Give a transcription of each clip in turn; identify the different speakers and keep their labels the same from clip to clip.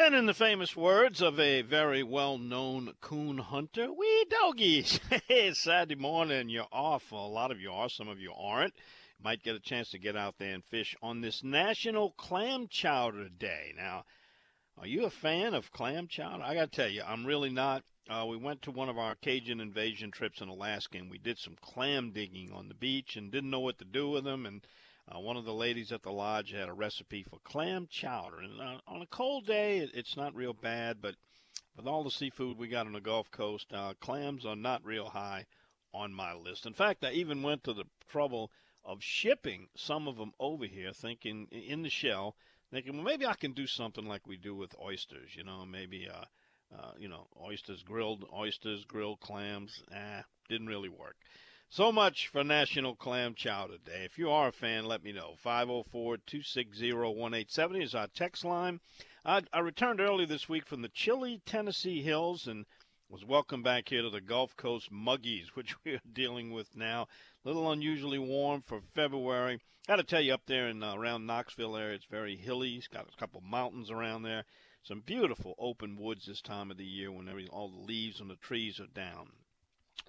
Speaker 1: And in the famous words of a very well known coon hunter, we doggies. Hey, Saturday morning, you're off. a lot of you are, some of you aren't. Might get a chance to get out there and fish on this National Clam Chowder Day. Now, are you a fan of clam chowder? I got to tell you, I'm really not. Uh, we went to one of our Cajun invasion trips in Alaska and we did some clam digging on the beach and didn't know what to do with them. And uh, one of the ladies at the lodge had a recipe for clam chowder, and uh, on a cold day, it, it's not real bad. But with all the seafood we got on the Gulf Coast, uh, clams are not real high on my list. In fact, I even went to the trouble of shipping some of them over here, thinking in the shell, thinking, well, maybe I can do something like we do with oysters. You know, maybe. Uh, uh, you know, oysters, grilled oysters, grilled clams. Ah, didn't really work. So much for National Clam Chowder Day. If you are a fan, let me know. 504 260 1870 is our text line. I, I returned early this week from the chilly Tennessee hills and was welcomed back here to the Gulf Coast Muggies, which we are dealing with now. A little unusually warm for February. Got to tell you, up there in uh, around Knoxville area, it's very hilly. It's got a couple mountains around there. Some beautiful open woods this time of the year when all the leaves on the trees are down.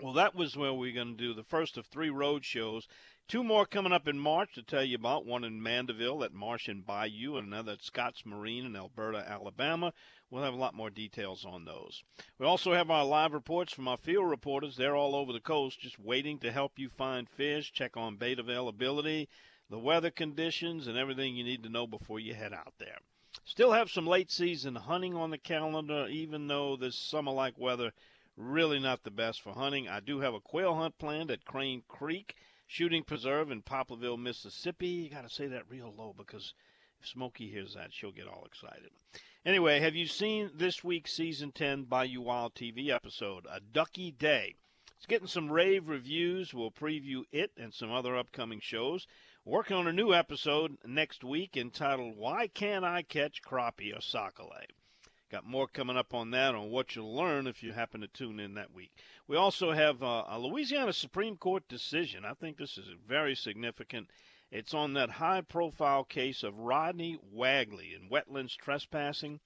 Speaker 1: Well, that was where we're going to do the first of three road shows. Two more coming up in March to tell you about. One in Mandeville at Marsh and Bayou, and another at Scotts Marine in Elberta, Alabama. We'll have a lot more details on those. We also have our live reports from our field reporters. They're all over the coast, just waiting to help you find fish, check on bait availability, the weather conditions, and everything you need to know before you head out there. Still have some late season hunting on the calendar, even though this summer like weather really not the best for hunting. I do have a quail hunt planned at Crane Creek Shooting Preserve in Poplarville, Mississippi. You got to say that real low because if Smokey hears that, she'll get all excited. Anyway, have you seen this week's season 10 Bayou Wild TV episode, A Ducky Day? It's getting some rave reviews. We'll preview it and some other upcoming shows. Working on a new episode next week entitled Why Can't I Catch Crappie or Sac-a-lait? Got more coming up on that, on what you'll learn if you happen to tune in that week. We also have uh, a Louisiana Supreme Court decision. I think this is very significant. It's on that high profile case of Rodney Wagley in wetlands trespassing.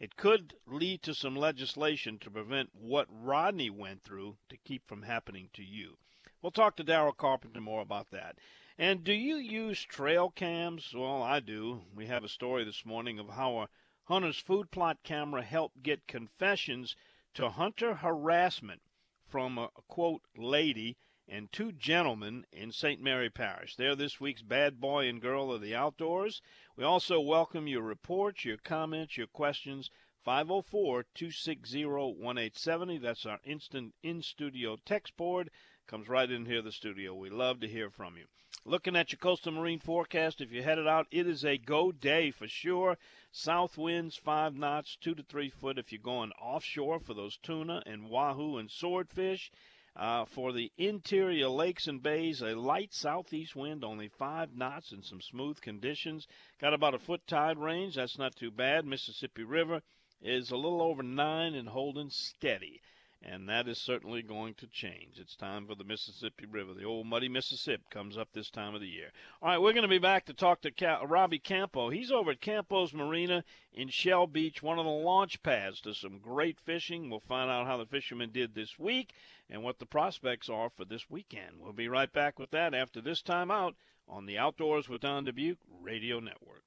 Speaker 1: It could lead to some legislation to prevent what Rodney went through to keep from happening to you. We'll talk to Daryl Carpenter more about that. And do you use trail cams? Well, I do. We have a story this morning of how a Hunter's food plot camera helped get confessions to hunter harassment from a quote lady and two gentlemen in St. Mary Parish. They're this week's bad boy and girl of the outdoors. We also welcome your reports, your comments, your questions. 504 260 1870. That's our instant in studio text board. Comes right in here, the studio. We love to hear from you. Looking at your coastal marine forecast, if you're headed out, it is a go day for sure. South winds five knots, two to three foot if you're going offshore for those tuna and wahoo and swordfish. Uh, for the interior lakes and bays, a light southeast wind, only five knots and some smooth conditions. Got about a foot tide range. That's not too bad. Mississippi River is a little over nine and holding steady and that is certainly going to change. It's time for the Mississippi River. The old muddy Mississippi comes up this time of the year. All right, we're going to be back to talk to Robbie Campo. He's over at Campo's Marina in Shell Beach, one of the launch pads to some great fishing. We'll find out how the fishermen did this week and what the prospects are for this weekend. We'll be right back with that after this time out on the Outdoors with Don Dubuque Radio Network.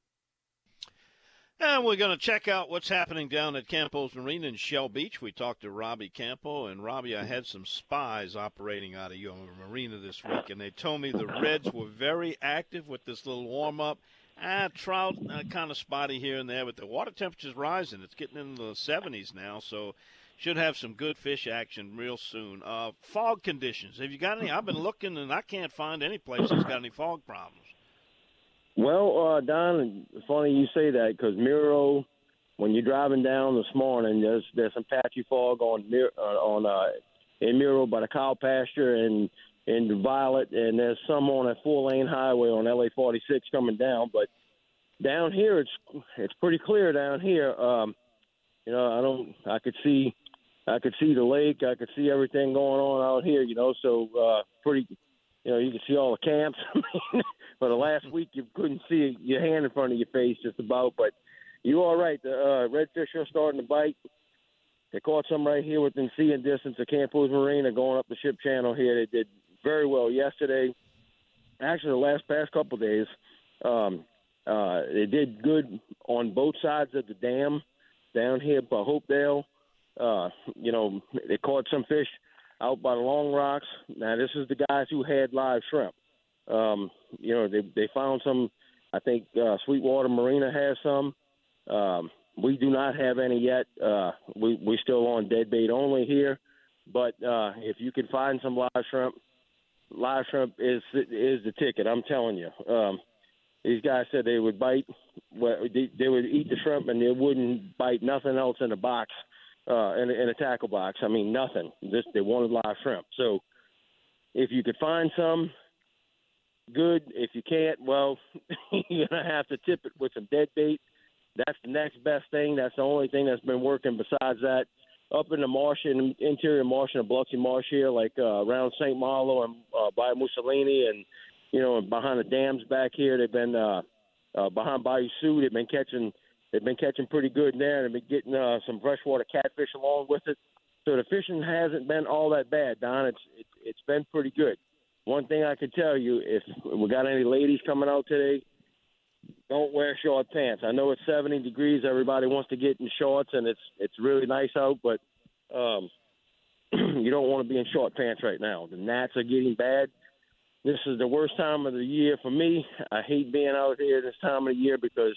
Speaker 1: And we're going to check out what's happening down at Campo's Marine in Shell Beach. We talked to Robbie Campo, and Robbie, I had some spies operating out of your marina this week, and they told me the Reds were very active with this little warm up. Ah, trout uh, kind of spotty here and there, but the water temperature's rising. It's getting into the 70s now, so should have some good fish action real soon. Uh, fog conditions. Have you got any? I've been looking, and I can't find any place that's got any fog problems.
Speaker 2: Well, uh, Don, funny you say that because Meraux, when you're driving down this morning, there's there's some patchy fog on uh, on uh, in Meraux by the cow pasture and in Violet, and there's some on a four lane highway on LA 46 coming down. But down here, it's it's pretty clear down here. Um, you know, I don't, I could see, I could see the lake, I could see everything going on out here. You know, so uh, pretty, you know, you can see all the camps. for the last week you couldn't see your hand in front of your face just about, but you are right. The uh, redfish are starting to bite. They caught some right here within seeing distance of Campos Marina going up the ship channel here. They did very well yesterday. Actually, the last past couple of days, um, uh, they did good on both sides of the dam down here by Hopedale. Uh, you know, they caught some fish out by the Long Rocks. Now, this is the guys who had live shrimp. Um, you know, they they found some. I think uh, Sweetwater Marina has some. Um, we do not have any yet. Uh, we we still on dead bait only here. But uh, if you can find some live shrimp, live shrimp is is the ticket. I'm telling you. Um, these guys said they would bite. They, would eat the shrimp and they wouldn't bite nothing else in the box, uh, in, in a tackle box. I mean, nothing. Just they wanted live shrimp. So, if you could find some, good. If you can't, well, you're gonna have to tip it with some dead bait that's the next best thing. That's the only thing that's been working besides that. Up in the marsh, in interior marsh, in the Biloxi Marsh here, like uh, around St. Malo and uh, by Mussolini, and you know, behind the dams back here, they've been uh, uh, behind Bayou Sioux. They've been catching, they've been catching pretty good there, and been getting uh, some freshwater catfish along with it. So the fishing hasn't been all that bad, Don. It's it, it's been pretty good. One thing I can tell you, if we got any ladies coming out today, don't wear short pants. I know it's 70 degrees. Everybody wants to get in shorts, and it's it's really nice out, but um, you don't want to be in short pants right now. The gnats are getting bad. This is the worst time of the year for me. I hate being out here this time of the year because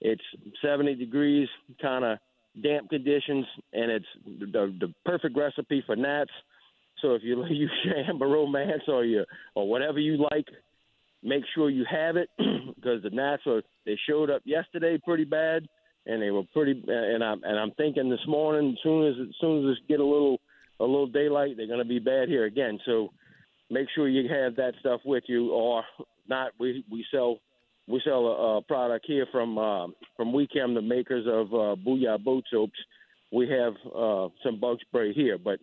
Speaker 2: it's 70 degrees, kind of damp conditions, and it's the, the perfect recipe for gnats. So if you use your Amber Romance or your or whatever you like make sure you have it because the gnats are they showed up yesterday pretty bad and they were pretty and I'm and I'm thinking this morning as soon as as soon as it get a little a little daylight they're going to be bad here again. So make sure you have that stuff with you or not we we sell we sell a, a product here from uh, from Weekend the makers of uh, Booyah boat soaps. We have uh, some bug spray here but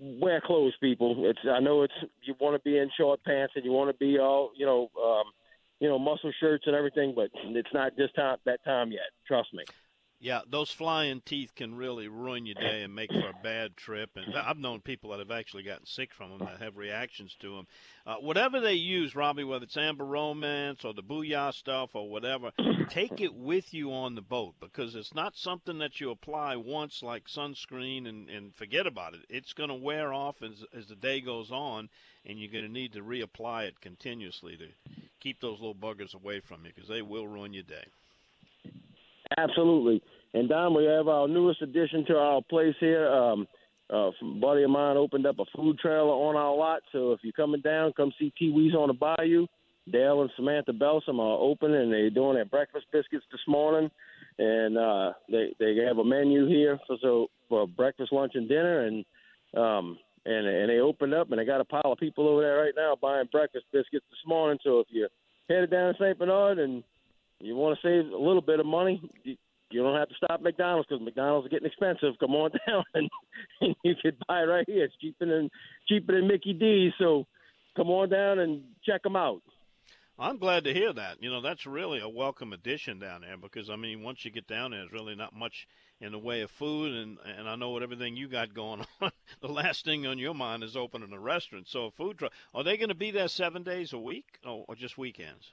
Speaker 2: wear clothes, people. It's I know it's you want to be in short pants and you want to be all you know, um, you know, muscle shirts and everything, but it's not just time that time yet. Trust me.
Speaker 1: Yeah, those flying teeth can really ruin your day and make for a bad trip. And I've known people that have actually gotten sick from them that have reactions to them. Uh, whatever they use, Robbie, whether it's Amber Romance or the Booyah stuff or whatever, take it with you on the boat because it's not something that you apply once like sunscreen and, and forget about it. It's going to wear off as, as the day goes on, and you're going to need to reapply it continuously to keep those little buggers away from you because they will ruin your day.
Speaker 2: Absolutely. And Don, we have our newest addition to our place here. Um, uh, buddy of mine opened up a food trailer on our lot. So if you're coming down, come see Kiwis on the bayou. Dale and Samantha Belsom are open and they're doing their breakfast biscuits this morning. And uh, they they have a menu here for so for breakfast, lunch, and dinner. And um, and and they opened up and they got a pile of people over there right now buying breakfast biscuits this morning. So if you're headed down to St. Bernard and you want to save a little bit of money, you, don't have to stop McDonald's because McDonald's are getting expensive. Come on down and, and you could buy right here. It's cheaper than cheaper than Mickey D's. So come on down and check them out.
Speaker 1: I'm glad to hear that. You know, that's really a welcome addition down there because I mean, once you get down there, there's really not much in the way of food, and and I know what everything you got going on. the last thing on your mind is opening a restaurant. So a food truck. Are they going to be there seven days a week, or, or just weekends?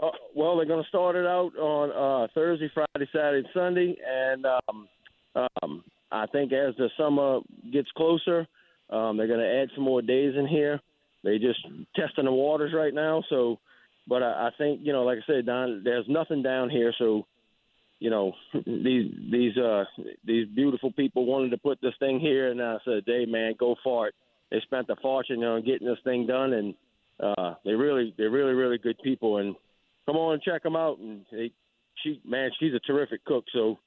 Speaker 2: Uh, well, they're going to start it out on uh, Thursday, Friday, Saturday, Sunday, and um, um, I think as the summer gets closer, um, they're going to add some more days in here. They just testing the waters right now, so. But I, I think you know, like I said, Don, there's nothing down here, so you know these these uh these beautiful people wanted to put this thing here, and I said, "Hey, man, go for it." They spent a fortune on getting this thing done, and uh, they really they're really really good people, and come on and check them out. And they, she, man, she's a terrific cook. So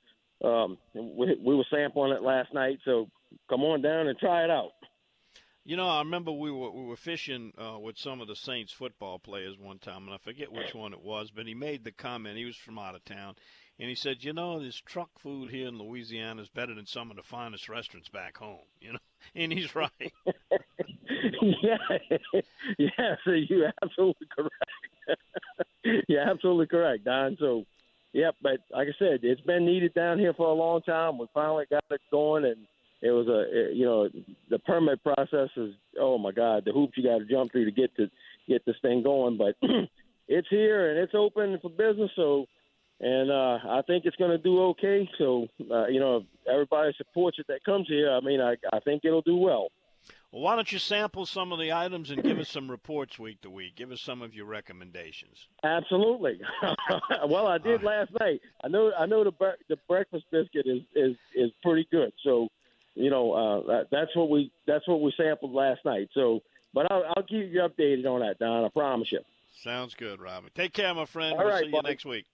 Speaker 2: um, we, we were sampling it last night. So come on down and try it out.
Speaker 1: You know, I remember we were we were fishing uh, with some of the Saints football players one time, and I forget which one it was, but he made the comment. He was from out of town, and he said, "You know, this truck food here in Louisiana is better than some of the finest restaurants back home." You know, and he's right.
Speaker 2: yeah, yeah. So you're absolutely correct. yeah, absolutely correct, Don. So, yeah, but like I said, it's been needed down here for a long time. We finally got it going, and it was a you know the permit process is oh my god the hoops you got to jump through to get to get this thing going, but it's here and it's open for business. So, and uh, I think it's going to do okay. So, uh, you know, everybody supports it that comes here. I mean, I I think it'll do well.
Speaker 1: Well, why don't you sample some of the items and give us some reports week to week? Give us some of your recommendations.
Speaker 2: Absolutely. well, I did last night. I know. I know the the breakfast biscuit is is is pretty good. So, you know, uh, that, that's what we that's what we sampled last night. So, but I'll, I'll keep you updated on that, Don. I promise you.
Speaker 1: Sounds good, Robbie. Take care, my friend. All we'll right, see buddy. you next week.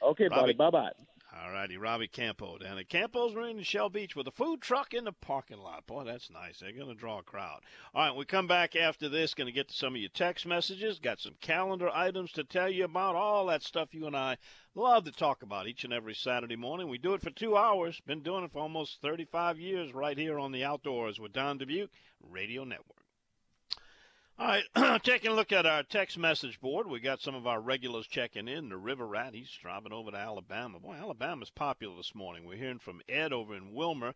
Speaker 2: Okay, Robbie. buddy. Bye bye.
Speaker 1: All righty, Robbie Campo down at Campo's Marine in Shell Beach with a food truck in the parking lot. Boy, that's nice. They're going to draw a crowd. All right, we come back after this. Going to get to some of your text messages. Got some calendar items to tell you about. All that stuff you and I love to talk about each and every Saturday morning. We do it for two hours. Been doing it for almost 35 years right here on the Outdoors with Don Dubuque Radio Network. All right, taking a look at our text message board. We got some of our regulars checking in. The River Rat, he's driving over to Alabama. Boy, Alabama's popular this morning. We're hearing from Ed over in Wilmer.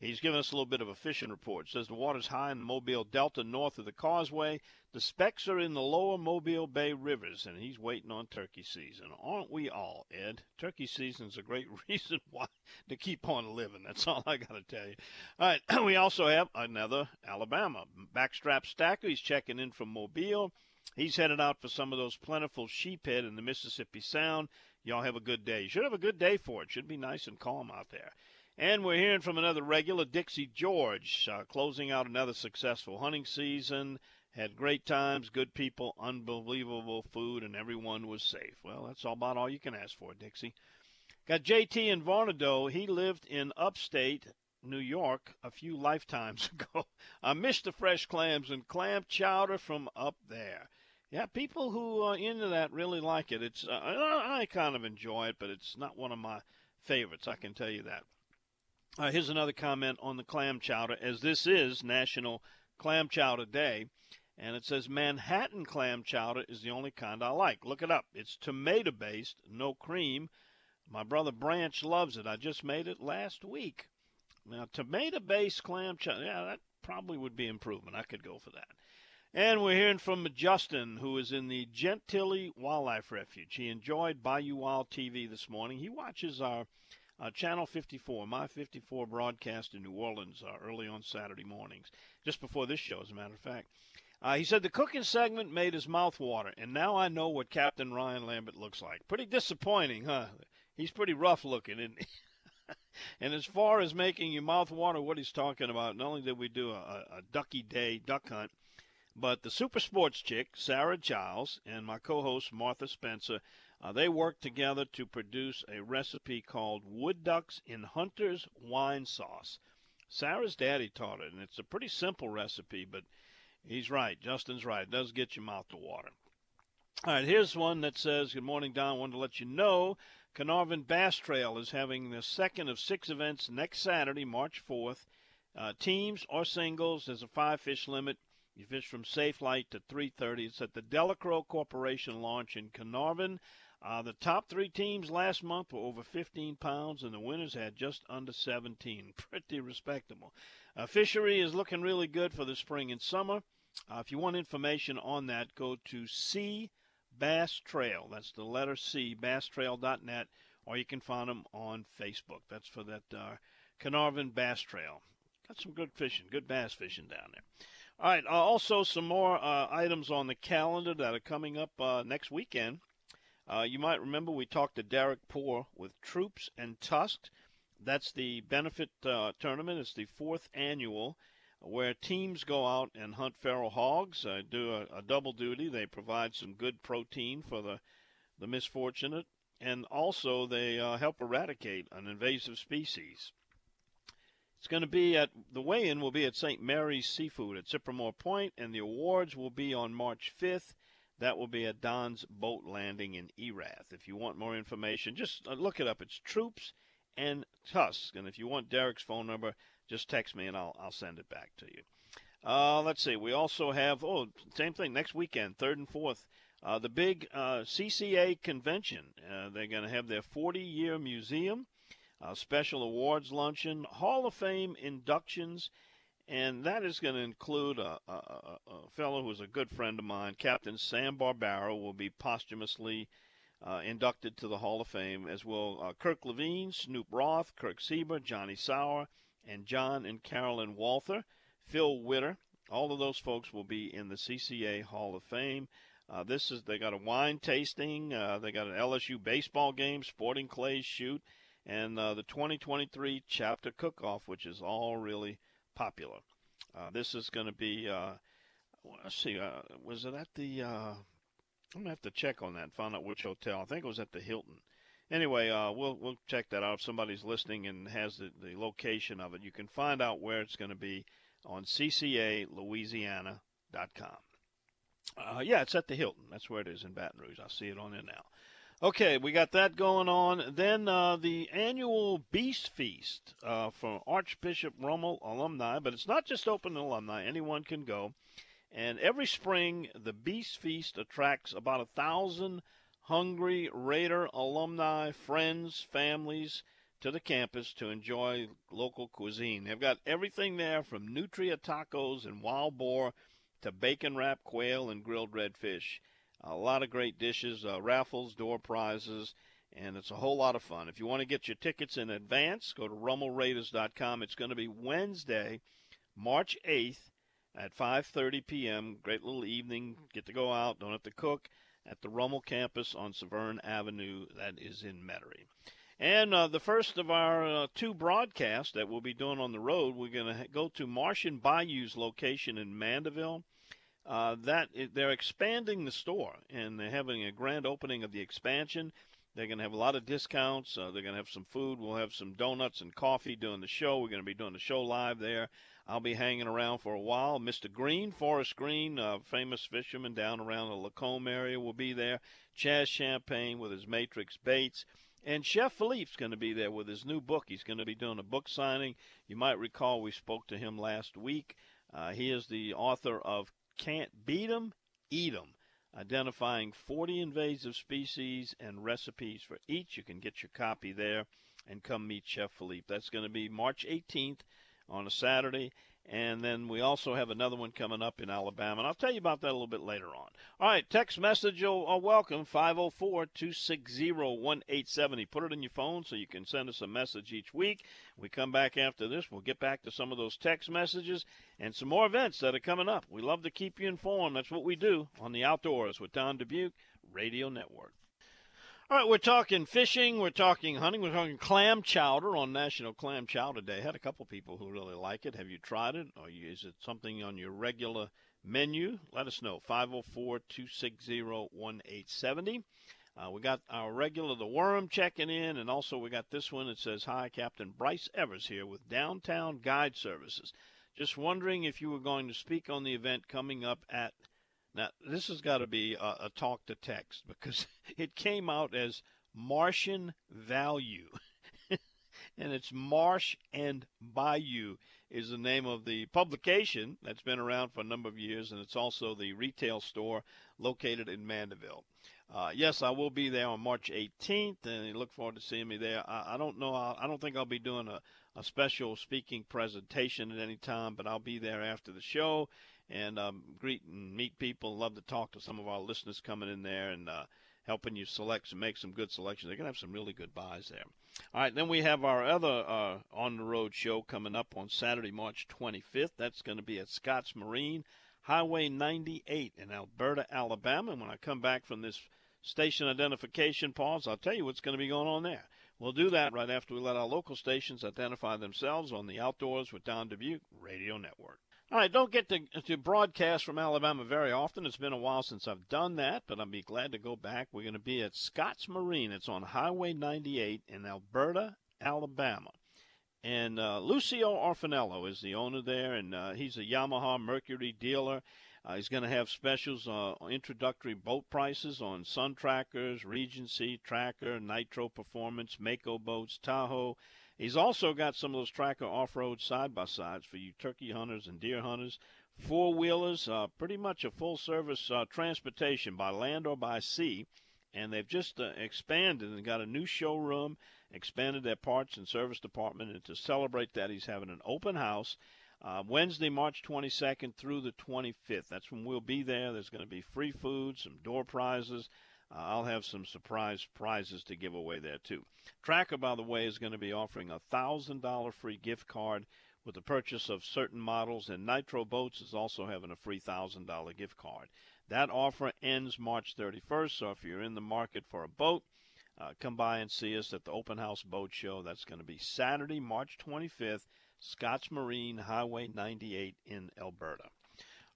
Speaker 1: He's giving us a little bit of a fishing report. Says the water's high in the Mobile Delta north of the causeway. The specks are in the lower Mobile Bay rivers, and he's waiting on turkey season. Aren't we all, Ed? Turkey season's a great reason why to keep on living. That's all I got to tell you. All right, we also have another Alabama backstrap stacker. He's checking in from Mobile. He's headed out for some of those plentiful sheephead in the Mississippi Sound. Y'all have a good day. You should have a good day for it. Should be nice and calm out there. And we're hearing from another regular, Dixie George, uh, closing out another successful hunting season. Had great times, good people, unbelievable food, and everyone was safe. Well, that's all about all you can ask for, Dixie. Got JT in Varnado. He lived in upstate New York a few lifetimes ago. I miss the fresh clams and clam chowder from up there. Yeah, people who are into that really like it. It's uh, I kind of enjoy it, but it's not one of my favorites. I can tell you that. Uh, here's another comment on the clam chowder, as this is National Clam Chowder Day. And it says Manhattan clam chowder is the only kind I like. Look it up. It's tomato based, no cream. My brother Branch loves it. I just made it last week. Now, tomato based clam chowder, yeah, that probably would be improvement. I could go for that. And we're hearing from Justin, who is in the Gentilly Wildlife Refuge. He enjoyed Bayou Wild TV this morning. He watches our uh, Channel 54, my 54 broadcast in New Orleans uh, early on Saturday mornings, just before this show, as a matter of fact. Uh, he said the cooking segment made his mouth water, and now I know what Captain Ryan Lambert looks like. Pretty disappointing, huh? He's pretty rough looking, isn't and as far as making your mouth water, what he's talking about, not only did we do a, a ducky day duck hunt, but the super sports chick, Sarah Giles, and my co host, Martha Spencer, uh, they worked together to produce a recipe called Wood Ducks in Hunter's Wine Sauce. Sarah's daddy taught it, and it's a pretty simple recipe, but he's right. Justin's right. It does get your mouth to water. All right, here's one that says, Good morning, Don. Wanted to let you know Caernarvon Bass Trail is having the second of six events next Saturday, March 4th. Uh, teams or singles, there's a five fish limit. You fish from safe light to 3:30. It's at the Delacroix Corporation launch in Caernarvon. Uh, the top three teams last month were over 15 pounds, and the winners had just under 17. Pretty respectable. Uh, fishery is looking really good for the spring and summer. Uh, if you want information on that, go to C Bass Trail. That's the letter C, basstrail.net, or you can find them on Facebook. That's for that uh, Caernarvon Bass Trail. Got some good fishing, good bass fishing down there. All right, uh, also some more uh, items on the calendar that are coming up next weekend. Uh, you might remember we talked to Derek Poor with Troops and Tusks. That's the benefit uh, tournament. It's the fourth annual where teams go out and hunt feral hogs, uh, do a, a, double duty. They provide some good protein for the, the misfortunate, and also they uh, help eradicate an invasive species. It's going to be at the weigh-in will be at St. Mary's Seafood at Cypremort Point, and the awards will be on March 5th that will be at Don's Boat Landing in Erath. If you want more information, just uh, look it up. It's Troops and Tusks. And if you want Derek's phone number, just text me and I'll, I'll send it back to you. Uh, let's see. We also have, oh, same thing next weekend, 3rd and 4th. Uh, the big uh, CCA convention, uh, they're going to have their 40 year museum, special awards luncheon, Hall of Fame inductions, and that is going to include a, a, a, fellow who's a good friend of mine, Captain Sam Barbaro, will be posthumously uh, inducted to the Hall of Fame, as will uh, Kirk Levine, Snoop Roth, Kirk Sieber, Johnny Sauer, and John and Carolyn Walther, Phil Witter. All of those folks will be in the CCA Hall of Fame. Uh, this is they got a wine tasting, uh, they got an LSU baseball game, sporting clays shoot, and uh, the 2023 chapter cook-off, which is all really popular. Uh, this is going to be. uh, let's see. uh, was it at the? I'm gonna have to check on that and find out which hotel. I think it was at the Hilton. Anyway, uh, we'll we'll check that out. If somebody's listening and has the, the location of it, you can find out where it's going to be on ccalouisiana.com. Uh, yeah, it's at the Hilton. That's where it is in Baton Rouge. I see it on there now. Okay, we got that going on. Then uh, the annual Beast Feast uh, for Archbishop Rummel alumni, but it's not just open to alumni. Anyone can go. And every spring, the Beast Feast attracts about a thousand hungry Raider alumni, friends, families to the campus to enjoy local cuisine. They've got everything there from nutria tacos and wild boar to bacon wrapped quail and grilled redfish. A lot of great dishes, uh, raffles, door prizes, and it's a whole lot of fun. If you want to get your tickets in advance, go to rummelraiders.com. It's going to be Wednesday, March 8th at 5:30 p.m. Great little evening. Get to go out. Don't have to cook at the Rummel campus on Severn Avenue. That is in Metairie. And uh, the first of our uh, two broadcasts that we'll be doing on the road, we're going to go to Marsh and Bayou's location in Mandeville. Uh, that they're expanding the store and they're having a grand opening of the expansion. They're going to have a lot of discounts. Uh, they're going to have some food. We'll have some donuts and coffee during the show. We're going to be doing the show live there. I'll be hanging around for a while. Mr. Green, Forrest Green, uh, famous fisherman down around the Lacombe area, will be there. Chaz Champagne with his Matrix Baits. And Chef Philippe's going to be there with his new book. He's going to be doing a book signing. You might recall we spoke to him last week. Uh, he is the author of Can't Beat 'em, Eat 'em, identifying 40 invasive species and recipes for each. You can get your copy there and come meet Chef Philippe. That's going to be March 18th on a Saturday. And then we also have another one coming up in Alabama. And I'll tell you about that a little bit later on. All right, text message you'll uh, welcome 504 260 1870. Put it in your phone so you can send us a message each week. We come back after this. We'll get back to some of those text messages and some more events that are coming up. We love to keep you informed. That's what we do on the Outdoors with Don Dubuque Radio Network. All right, we're talking fishing, we're talking hunting, we're talking clam chowder on National Clam Chowder Day. Had a couple people who really like it. Have you tried it, or is it something on your regular menu? Let us know. 504-260-1870. Uh, we got our regular the worm checking in, and also we got this one. It says, "Hi, Captain Bryce Evers here with Downtown Guide Services. Just wondering if you were going to speak on the event coming up at." Now, this has got to be a, a talk to text because it came out as Martian Value. and it's Marsh and Bayou is the name of the publication that's been around for a number of years, and it's also the retail store located in Mandeville. Uh, yes, I will be there on March 18th, and look forward to seeing me there. I, I don't know. I, I don't think I'll be doing a, a special speaking presentation at any time, but I'll be there after the show and um, greet and meet people. Love to talk to some of our listeners coming in there and uh, helping you select and make some good selections. They're going to have some really good buys there. All right, then we have our other uh, on the road show coming up on Saturday, March 25th. That's going to be at Scotts Marine, Highway 98 in Elberta, Alabama. And when I come back from this station identification pause, I'll tell you what's going to be going on there. We'll do that right after we let our local stations identify themselves on the Outdoors with Don Dubuque Radio Network. All right, don't get to, to broadcast from Alabama very often. It's been a while since I've done that, but I'll be glad to go back. We're going to be at Scotts Marine. It's on Highway 98 in Elberta, Alabama. And uh, Lucio Orfanello is the owner there, and uh, he's a Yamaha Mercury dealer. Uh, he's going to have specials, uh, introductory boat prices on Sun Trackers, Regency, Tracker, Nitro Performance, Mako boats, Tahoe, He's also got some of those tracker off-road side-by-sides for you turkey hunters and deer hunters four wheelers, uh, pretty much a full service uh, transportation by land or by sea. And they've just uh, expanded and got a new showroom, expanded their parts and service department. And to celebrate that, he's having an open house uh, Wednesday, March 22nd through the 25th. That's when we'll be there. There's going to be free food, some door prizes. Uh, I'll have some surprise prizes to give away there, too. Tracker, by the way, is going to be offering a $1,000 free gift card with the purchase of certain models, and Nitro Boats is also having a free $1,000 gift card. That offer ends March 31st, so if you're in the market for a boat, uh, come by and see us at the Open House Boat Show. That's going to be Saturday, March 25th, Scotts Marine Highway 98 in Elberta.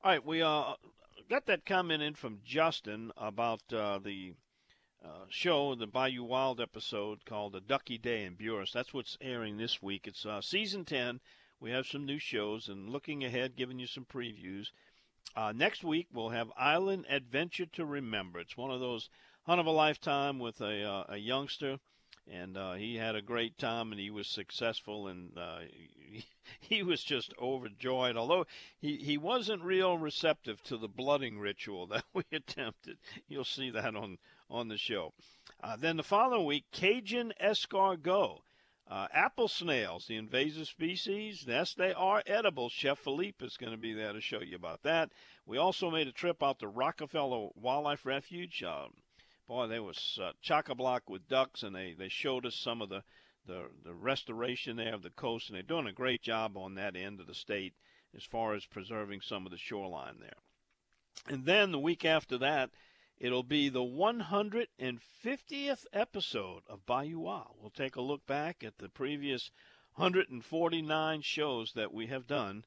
Speaker 1: All right, we uh, got that comment in from Justin about uh, the uh, show, the Bayou Wild episode called "The Ducky Day in Buras." That's what's airing this week. It's uh, season 10. We have some new shows and looking ahead, giving you some previews. Uh, next week we'll have Island Adventure to Remember. It's one of those hunt of a lifetime with a uh, a youngster, and uh, he had a great time and he was successful and uh, he, he was just overjoyed. Although he he wasn't real receptive to the blooding ritual that we attempted. You'll see that on on the show. Uh, then the following week, Cajun escargot. Uh, apple snails, the invasive species, yes, they are edible. Chef Philippe is going to be there to show you about that. We also made a trip out to Rockefeller Wildlife Refuge. Boy, there was uh, chock a block with ducks, and they, they showed us some of the, the, the restoration there of the coast, and they're doing a great job on that end of the state as far as preserving some of the shoreline there. And then the week after that, It'll be the 150th episode of Bayou Wild. We'll take a look back at the previous 149 shows that we have done.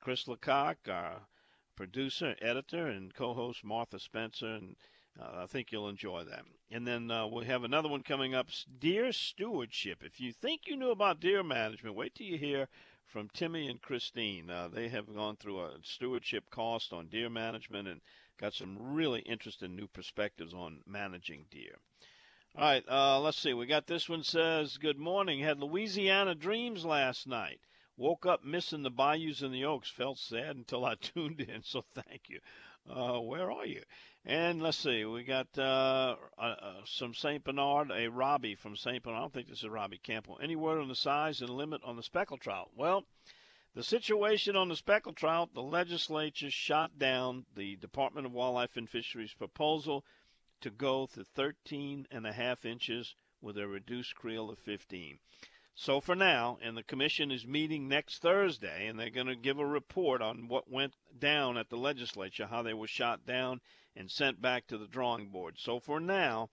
Speaker 1: Chris Lecoq, our producer, editor, and co-host Martha Spencer, and uh, I think you'll enjoy that. And then uh, we'll have another one coming up, Deer Stewardship. If you think you knew about deer management, wait till you hear from Timmy and Christine. Uh, they have gone through a stewardship cost on deer management and Got some really interesting new perspectives on managing deer. All right, uh, let's see. We got this one says, Good morning. Had Louisiana dreams last night. Woke up missing the bayous and the oaks. Felt sad until I tuned in, so thank you. Uh, where are you? And let's see, we got uh, uh, uh some St. Bernard, a Robbie from St. Bernard. I don't think this is Robbie Campbell. Any word on the size and limit on the speckle trout? Well, the situation on the speckle trout, the legislature shot down the Department of Wildlife and Fisheries proposal to go to 13 and a half inches with a reduced creel of 15. So for now, and the commission is meeting next Thursday, and they're going to give a report on what went down at the legislature, how they were shot down and sent back to the drawing board. So for now,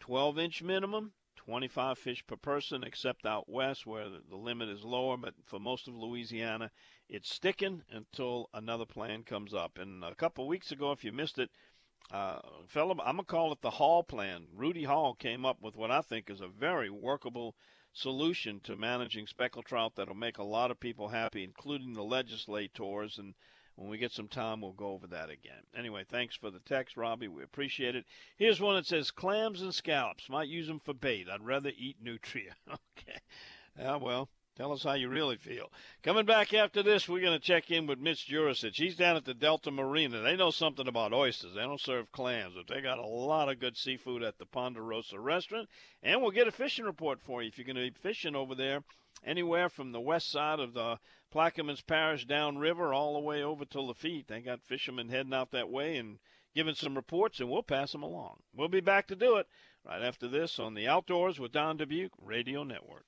Speaker 1: 12 inch minimum, 25 fish per person, except out west where the limit is lower. But for most of Louisiana, it's sticking until another plan comes up. And a couple weeks ago, if you missed it, uh, fellow, I'm gonna call it the Hall plan. Rudy Hall came up with what I think is a very workable solution to managing speckled trout that'll make a lot of people happy, including the legislators and when we get some time, we'll go over that again. Anyway, thanks for the text, Robbie. We appreciate it. Here's one that says clams and scallops. Might use them for bait. I'd rather eat nutria. okay. Yeah, well, tell us how you really feel. Coming back after this, we're going to check in with Mitch Jurisich. He's down at the Delta Marina. They know something about oysters. They don't serve clams, but they got a lot of good seafood at the Ponderosa restaurant. And we'll get a fishing report for you if you're going to be fishing over there anywhere from the west side of the Plaquemines Parish downriver all the way over to Lafitte. They got fishermen heading out that way and giving some reports, and we'll pass them along. We'll be back to do it right after this on the Outdoors with Don Dubuque Radio Network.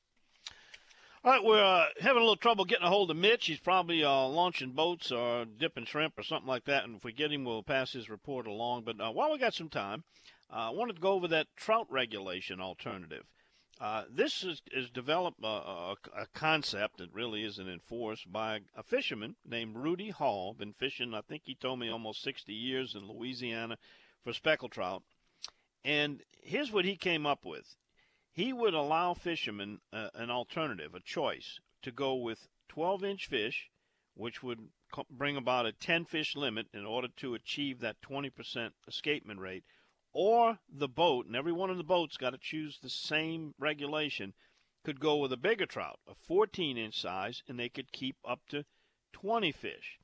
Speaker 1: All right, we're uh, having a little trouble getting a hold of Mitch. He's probably uh, launching boats or dipping shrimp or something like that. And if we get him, we'll pass his report along. But uh, while we got some time, uh, I wanted to go over that trout regulation alternative. Uh, this is, is developed uh, a, a, concept that really isn't enforced by a fisherman named Rudy Hall. Been fishing, I think he told me, almost 60 years in Louisiana for speckled trout. And here's what he came up with. He would allow fishermen uh, an alternative, a choice, to go with 12 inch fish, which would co- bring about a 10 fish limit in order to achieve that 20% escapement rate or the boat, and every one of the boats got to choose the same regulation, could go with a bigger trout, a 14 inch size, and they could keep up to 20 fish.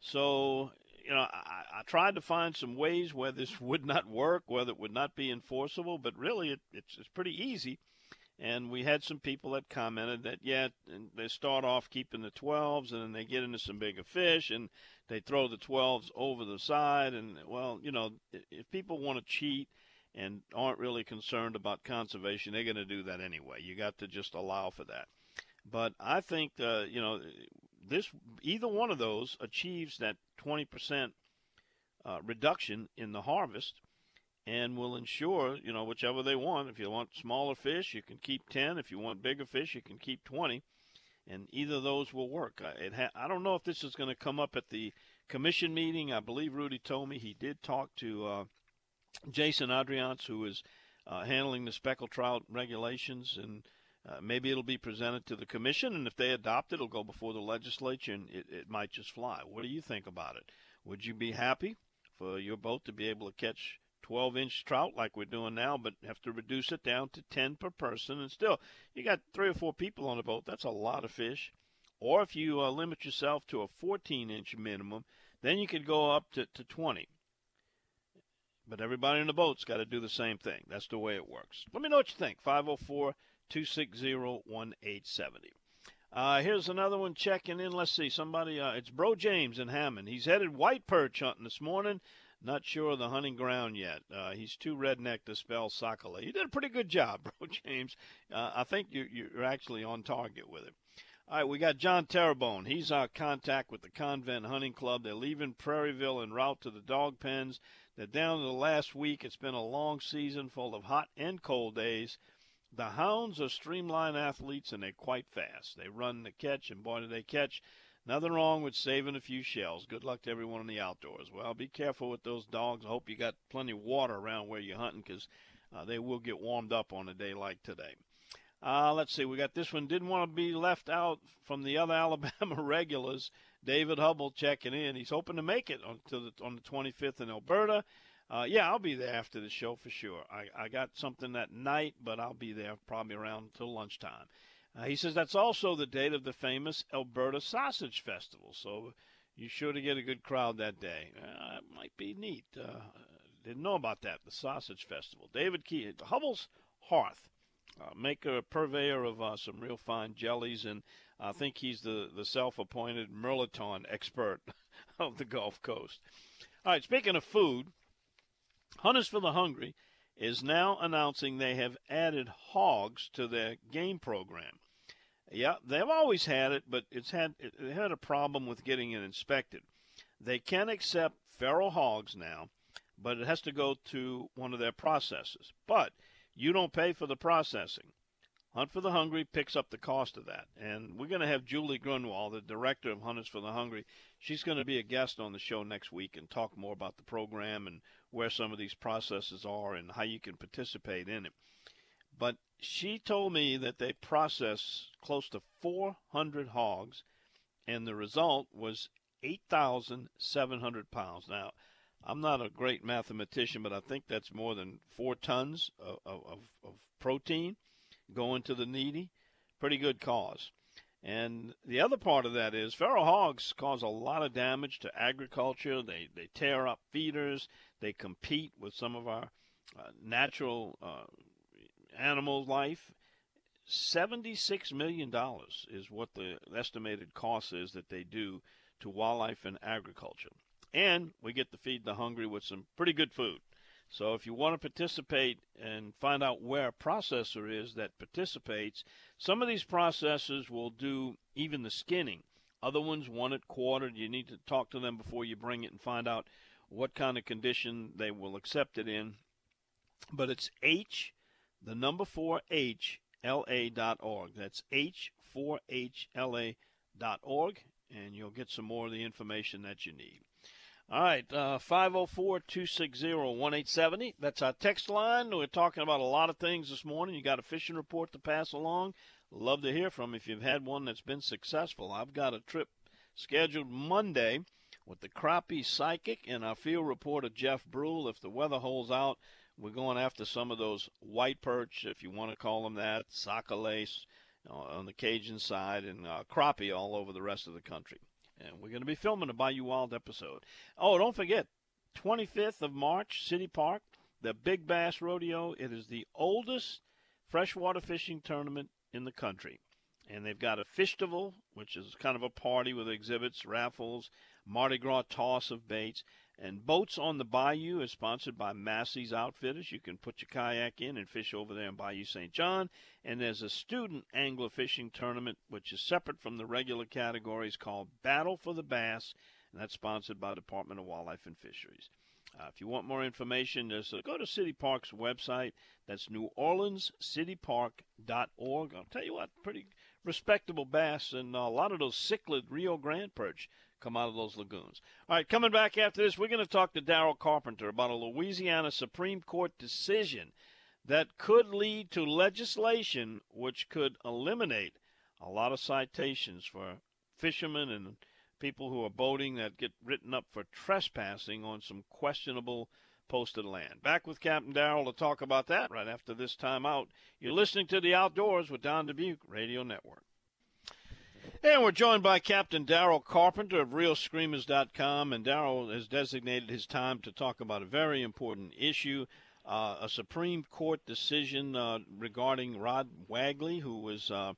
Speaker 1: So, you know, I, I tried to find some ways where this would not work, whether it would not be enforceable, but really it, it's, it's pretty easy. And we had some people that commented that, yeah, they start off keeping the 12s and then they get into some bigger fish and they throw the 12s over the side. And, well, you know, if people want to cheat and aren't really concerned about conservation, they're going to do that anyway. You got to just allow for that. But I think, uh, you know, this either one of those achieves that 20% uh, reduction in the harvest and will ensure, you know, whichever they want. If you want smaller fish, you can keep 10. If you want bigger fish, you can keep 20. And either of those will work. It ha- I don't know if this is going to come up at the commission meeting. I believe Rudy told me he did talk to uh, Jason Adriance, who is uh, handling the speckled trout regulations, and uh, maybe it'll be presented to the commission. And if they adopt it, it'll go before the legislature, and it, it might just fly. What do you think about it? Would you be happy for your boat to be able to catch 12 inch trout like we're doing now, but have to reduce it down to 10 per person. And still, you got three or four people on the boat. That's a lot of fish. Or if you uh, limit yourself to a 14 inch minimum, then you could go up to, to 20. But everybody in the boat's got to do the same thing. That's the way it works. Let me know what you think. 504 260 1870. Uh, here's another one checking in. Let's see. Somebody, uh, it's Bro James in Hammond. He's headed white perch hunting this morning. Not sure of the hunting ground yet. Uh, he's too redneck to spell Sakale. You did a pretty good job, bro, James. Uh, I think you, you're actually on target with it. All right, we got John Terrebonne. He's our contact with the Convent Hunting Club. They're leaving Prairieville en route to the dog pens. They're down to the last week. It's been a long season full of hot and cold days. The hounds are streamline athletes and they're quite fast. They run the catch, and boy, do they catch. Nothing wrong with saving a few shells. Good luck to everyone in the outdoors. Well, be careful with those dogs. I hope you got plenty of water around where you're hunting because uh, they will get warmed up on a day like today. Uh, let's see. We got this one. Didn't want to be left out from the other Alabama regulars. David Hubble checking in. He's hoping to make it on, to the, on the 25th in Elberta. Uh, yeah, I'll be there after the show for sure. I, I got something that night, but I'll be there probably around till lunchtime. Uh, he says that's also the date of the famous Elberta Sausage Festival, so you're sure to get a good crowd that day. Uh, it might be neat. Uh, didn't know about that, the Sausage Festival. David Key, Hubble's Hearth, uh, maker, purveyor of uh, some real fine jellies, and I think he's the, the self appointed Mirliton expert of the Gulf Coast. All right, speaking of food, Hunters for the Hungry is now announcing they have added hogs to their game program. Yeah, they've always had it, but it's had it had a problem with getting it inspected. They can accept feral hogs now, but it has to go to one of their processors. But you don't pay for the processing. Hunt for the Hungry picks up the cost of that. And we're going to have Julie Grunwald, the director of Hunters for the Hungry. She's going to be a guest on the show next week and talk more about the program and where some of these processes are and how you can participate in it. But she told me that they processed close to 400 hogs, and the result was 8,700 pounds. Now, I'm not a great mathematician, but I think that's more than four tons of, of, of protein going to the needy. Pretty good cause. And the other part of that is feral hogs cause a lot of damage to agriculture. They, they tear up feeders. They compete with some of our uh, natural uh, animal life. $76 million is what the estimated cost is that they do to wildlife and agriculture. And we get to feed the hungry with some pretty good food. So if you want to participate and find out where a processor is that participates, some of these processors will do even the skinning. Other ones want it quartered. You need to talk to them before you bring it and find out what kind of condition they will accept it in. But it's H the number 4HLA dot org. That's H4HLA dot org, and you'll get some more of the information that you need. All right, uh, 504 260 1870. That's our text line. We're talking about a lot of things this morning. You got a fishing report to pass along? Love to hear from if you've had one that's been successful. I've got a trip scheduled Monday with the crappie psychic and our field reporter Jeff Brule. If the weather holds out, we're going after some of those white perch, if you want to call them that, sac-a-lait uh, on the Cajun side, and uh, crappie all over the rest of the country. And we're going to be filming a Bayou Wild episode. Oh, don't forget, 25th of March, City Park, the Big Bass Rodeo. It is the oldest freshwater fishing tournament in the country. And they've got a festival, which is kind of a party with exhibits, raffles, Mardi Gras toss of baits. And Boats on the Bayou is sponsored by Massey's Outfitters. You can put your kayak in and fish over there in Bayou St. John. And there's a student angler fishing tournament, which is separate from the regular categories called Battle for the Bass. And that's sponsored by Department of Wildlife and Fisheries. Uh, if you want more information, just uh, go to City Park's website. That's NewOrleansCityPark.org. I'll tell you what, pretty respectable bass and a lot of those cichlid Rio Grande perch come out of those lagoons. All right, coming back after this, we're going to talk to Daryl Carpenter about a Louisiana Supreme Court decision that could lead to legislation which could eliminate a lot of citations for fishermen and people who are boating that get written up for trespassing on some questionable posted land. Back with Captain Daryl to talk about that right after this time out. You're listening to The Outdoors with Don Dubuc Radio Network. And we're joined by Captain Daryl Carpenter of ReelScreamers.com. And Daryl has designated his time to talk about a very important issue uh, a Supreme Court decision uh, regarding Rod Wagley, who was. Uh,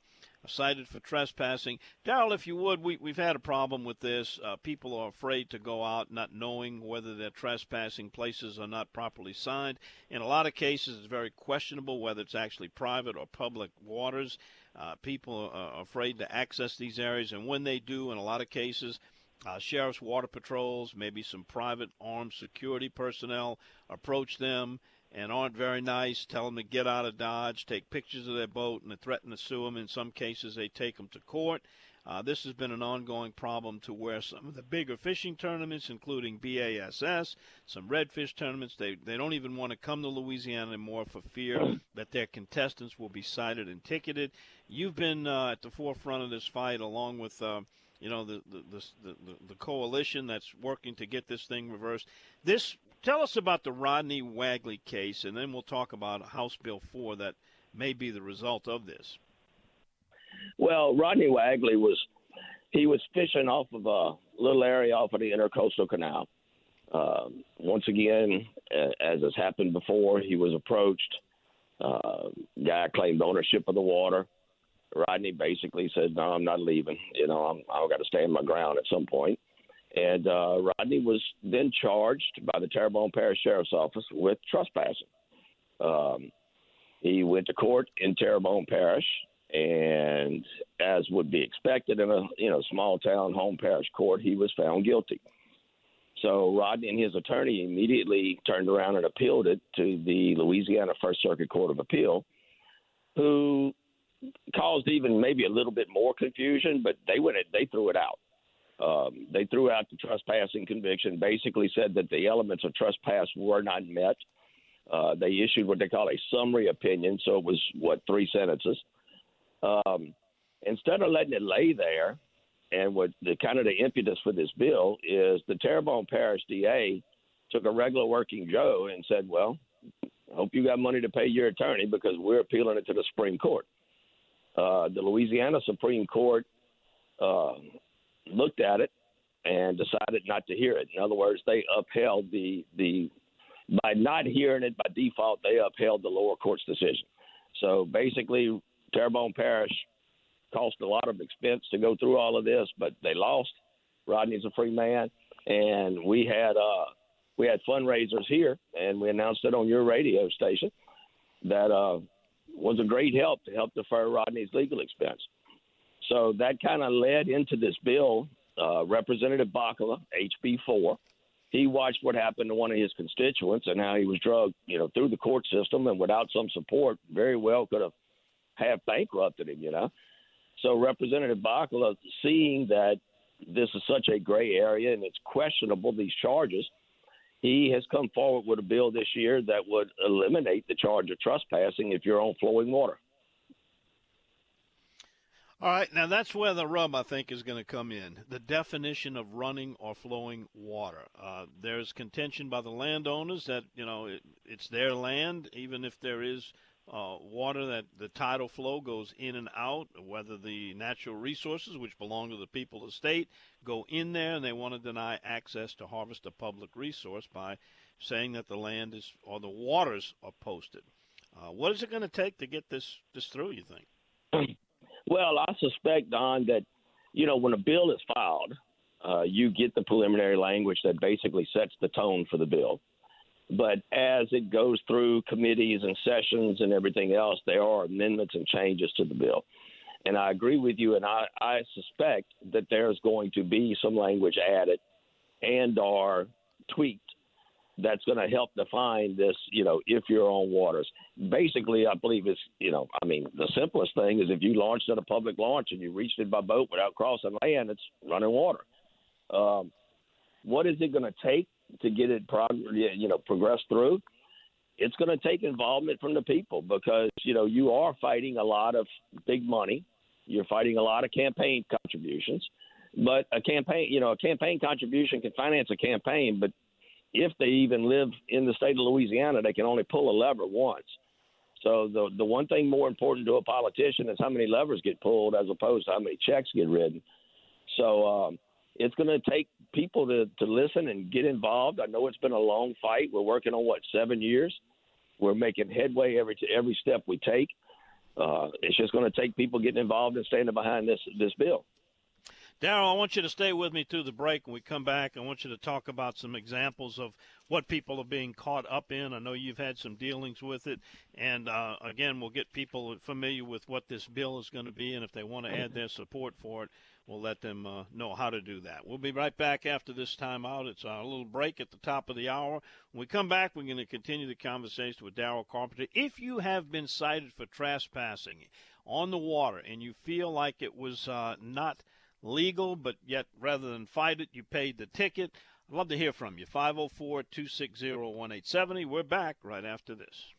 Speaker 1: cited for trespassing. Daryl, if you would, we, we've had a problem with this. Uh, people are afraid to go out not knowing whether they're trespassing. Places are not properly signed. In a lot of cases, it's very questionable whether it's actually private or public waters. Uh, people are afraid to access these areas, and when they do, in a lot of cases, uh, sheriff's water patrols, maybe some private armed security personnel approach them and aren't very nice, tell them to get out of Dodge, take pictures of their boat, and threaten to sue them. In some cases, they take them to court. Uh, this has been an ongoing problem to where some of the bigger fishing tournaments, including BASS, some redfish tournaments, they, they don't even want to come to Louisiana anymore for fear that their contestants will be cited and ticketed. You've been uh, at the forefront of this fight along with. Uh, you know the the, the the the coalition that's working to get this thing reversed. This tell us about the Rodney Wagley case, and then we'll talk about House Bill 4 that may be the result of this.
Speaker 2: Well, Rodney Wagley was he was fishing off of a little area off of the Intercoastal Canal. Um, once again, as has happened before, he was approached. Uh, guy claimed ownership of the water. Rodney basically said, "No, I'm not leaving. You know, I'm, I've got to stand my ground at some point." And uh, Rodney was then charged by the Terrebonne Parish Sheriff's Office with trespassing. Um, he went to court in Terrebonne Parish, and as would be expected in a you know small town home parish court, he was found guilty. So Rodney and his attorney immediately turned around and appealed it to the Louisiana First Circuit Court of Appeal, who caused even maybe a little bit more confusion, but they went they threw it out. Um, they threw out the trespassing conviction, basically said that the elements of trespass were not met. Uh, they issued what they call a summary opinion, so it was, what, three sentences. Um, instead of letting it lay there, and what the kind of the impetus for this bill is the Terrebonne Parish DA took a regular working Joe and said, well, I hope you got money to pay your attorney because we're appealing it to the Supreme Court. Uh, the Louisiana Supreme Court uh, looked at it and decided not to hear it. In other words, they upheld the the by not hearing it by default, they upheld the lower court's decision. So basically, Terrebonne Parish cost a lot of expense to go through all of this, but they lost. Rodney's a free man, and we had uh, we had fundraisers here, and we announced it on your radio station that uh, was a great help to help defer Rodney's legal expense. So that kind of led into this bill. Uh, Representative Bachila, HB4, he watched what happened to one of his constituents and how he was drugged, you know, through the court system and without some support, very well could have have bankrupted him, you know. So Representative Bachila, seeing that this is such a gray area and it's questionable these charges, he has come forward with a bill this year that would eliminate the charge of trespassing if you're on flowing water.
Speaker 1: All right, now that's where the rub I think is going to come in. The definition of running or flowing water. Uh, there's contention by the landowners that you know it, it's their land, even if there is uh, water that the tidal flow goes in and out, whether the natural resources, which belong to the people of the state, go in there and they want to deny access to harvest a public resource by saying that the land is or the waters are posted. Uh, what is it going to take to get this this through? You think?
Speaker 2: Well, I suspect, Don, that you know when a bill is filed, uh, you get the preliminary language that basically sets the tone for the bill. But as it goes through committees and sessions and everything else, there are amendments and changes to the bill. And I agree with you, and I, I suspect that there's going to be some language added and are tweaked that's going to help define this, you know, if you're on waters. Basically, I believe it's, you know, I mean, the simplest thing is if you launched at a public launch and you reached it by boat without crossing land, it's running water. Um, what is it going to take to get it, prog- you know, progress through? It's going to take involvement from the people because you know you are fighting a lot of big money. You're fighting a lot of campaign contributions, but a campaign, you know, a campaign contribution can finance a campaign, but if they even live in the state of Louisiana, they can only pull a lever once. So the the one thing more important to a politician is how many levers get pulled as opposed to how many checks get written. So um, it's going to take people to, to listen and get involved. I know it's been a long fight. We're working on what seven years. We're making headway every every step we take. Uh, it's just going to take people getting involved and standing behind this this bill.
Speaker 1: Daryl, I want you to stay with me through the break. When we come back, I want you to talk about some examples of what people are being caught up in. I know you've had some dealings with it. And uh, again, we'll get people familiar with what this bill is going to be. And if they want to add their support for it, we'll let them uh, know how to do that. We'll be right back after this time out. It's our little break at the top of the hour. When we come back, we're going to continue the conversation with Daryl Carpenter. If you have been cited for trespassing on the water and you feel like it was uh, not – legal, but yet rather than fight it, you paid the ticket. I'd love to hear from you. 504 260 1870. We're back right after this.